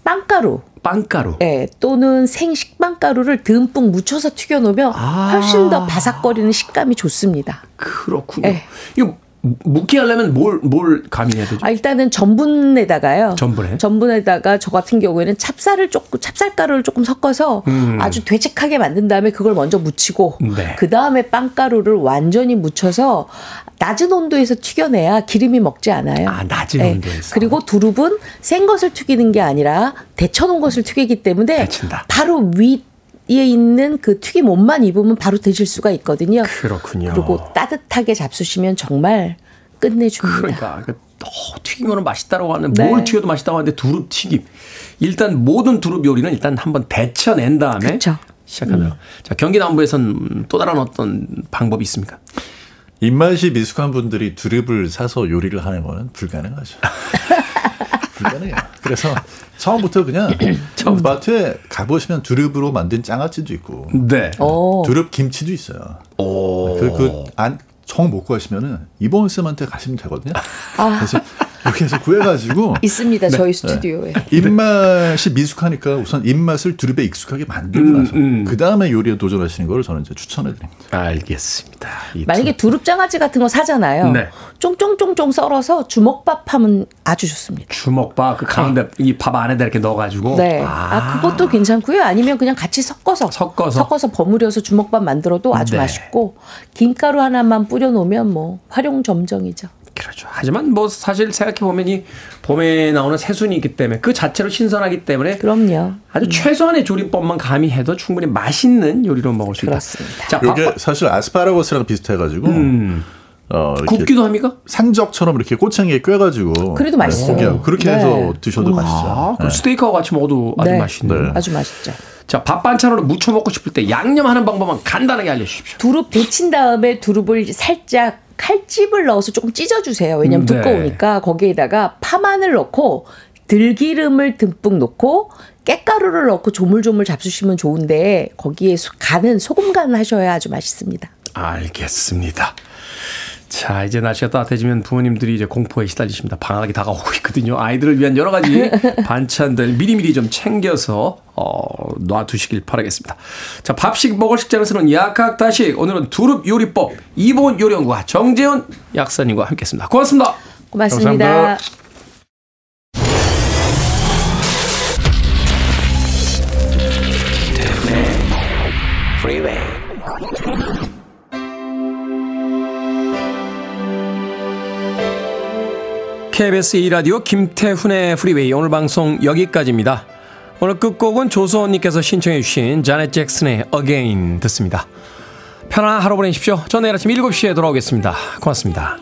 빵가루 빵가루. 예, 또는 생식빵가루를 듬뿍 묻혀서 튀겨 놓으면 아. 훨씬 더 바삭거리는 식감이 좋습니다. 그렇군요. 네. 이거 묵게 하려면 뭘, 뭘 가미해야 되죠? 아, 일단은 전분에다가요. 전분에? 전분에다가 저 같은 경우에는 찹쌀을 조금 찹쌀가루를 조금 섞어서 음. 아주 되직하게 만든 다음에 그걸 먼저 묻히고 네. 그 다음에 빵가루를 완전히 묻혀서 낮은 온도에서 튀겨내야 기름이 먹지 않아요. 아, 낮은 네. 온도에서. 그리고 두릅은 생 것을 튀기는 게 아니라 데쳐놓은 것을 튀기기 때문에 데친다. 바로 위 에 있는 그 튀김 옷만 입으면 바로 드실 수가 있거든요. 그렇군요. 그리고 따뜻하게 잡수시면 정말 끝내줍니다. 그러니까 그, 어, 튀긴 거는 맛있다라고 하는 네. 뭘 튀겨도 맛있다고 하는데 두릅 튀김. 일단 모든 두릅 요리는 일단 한번 데쳐낸 다음에 그쵸. 시작하면. 음. 자 경기 남부에선 또 다른 어떤 방법이 있습니까? 입맛이 미숙한 분들이 두릅을 사서 요리를 하는 거는 불가능하죠. 불가능해요. 그래서 처음부터 그냥 마트에 가보시면 두릅으로 만든 장아찌도 있고 네. 오. 두릅 김치도 있어요. 오. 그안 정 못 구하시면은 이번 쌤한테 가시면 되거든요. 아. 그래서 이렇게 해서 구해가지고 있습니다. 네. 저희 스튜디오에. 입맛이 미숙하니까 우선 입맛을 두릅에 익숙하게 만들고 음, 나서 음. 그 다음에 요리에 도전하시는 걸 저는 이제 추천해드립니다. 알겠습니다. 이 만약에 두릅 장아찌 같은 거 사잖아요. 네. 쫑쫑쫑쫑 썰어서 주먹밥 하면 아주 좋습니다. 주먹밥 그 가운데 이 밥 안에다 이렇게 넣어가지고. 네. 아, 그것도 괜찮고요. 아니면 그냥 같이 섞어서 섞어서. 섞어서 버무려서 주먹밥 만들어도 아주 네. 맛있고 김가루 하나만 뿌려 놓으면 뭐 활용 점정이죠. 그렇죠. 하지만 뭐 사실 생각해 보면 이 봄에 나오는 새순이기 때문에 그 자체로 신선하기 때문에 그럼요. 아주 최소한의 조리법만 가미해도 충분히 맛있는 요리로 먹을 수 있다. 그렇습니다. 자, 이게 밥- 사실 아스파라거스랑 비슷해가지고 음. 어, 굽기도 합니까? 산적처럼 이렇게 꼬챙이에 꿰가지고 그래도 맛있어요. 포기하고 그렇게 네. 해서 드셔도 맛있죠. 아, 그 네. 스테이크와 같이 먹어도 아주 네. 맛있네요. 네. 아주 맛있죠. 자, 밥 반찬으로 무쳐 먹고 싶을 때 양념하는 방법만 간단하게 알려주십시오. 두릅 데친 다음에 두릅을 살짝 칼집을 넣어서 조금 찢어주세요. 왜냐면 네. 두꺼우니까 거기에다가 파마늘 넣고 들기름을 듬뿍 넣고 깻가루를 넣고 조물조물 잡수시면 좋은데 거기에 간은 소금 간 하셔야 아주 맛있습니다. 알겠습니다. 자, 이제 날씨가 따뜻해지면 부모님들이 이제 공포에 시달리십니다. 방학이 다가오고 있거든요. 아이들을 위한 여러 가지 반찬들 미리미리 좀 챙겨서 어, 놔두시길 바라겠습니다. 자, 밥식 먹을 식재를 쓰는 약학다식 오늘은 두릅 요리법 이본 요리연구가 정재훈 약사님과 함께했습니다. 고맙습니다. 고맙습니다. 감사합니다. KBS 2라디오 김태훈의 프리웨이 오늘 방송 여기까지입니다. 오늘 끝곡은 조소원님께서 신청해 주신 자넷 잭슨의 Again 듣습니다. 편안한 하루 보내십시오. 저 내일 아침 7시에 돌아오겠습니다. 고맙습니다.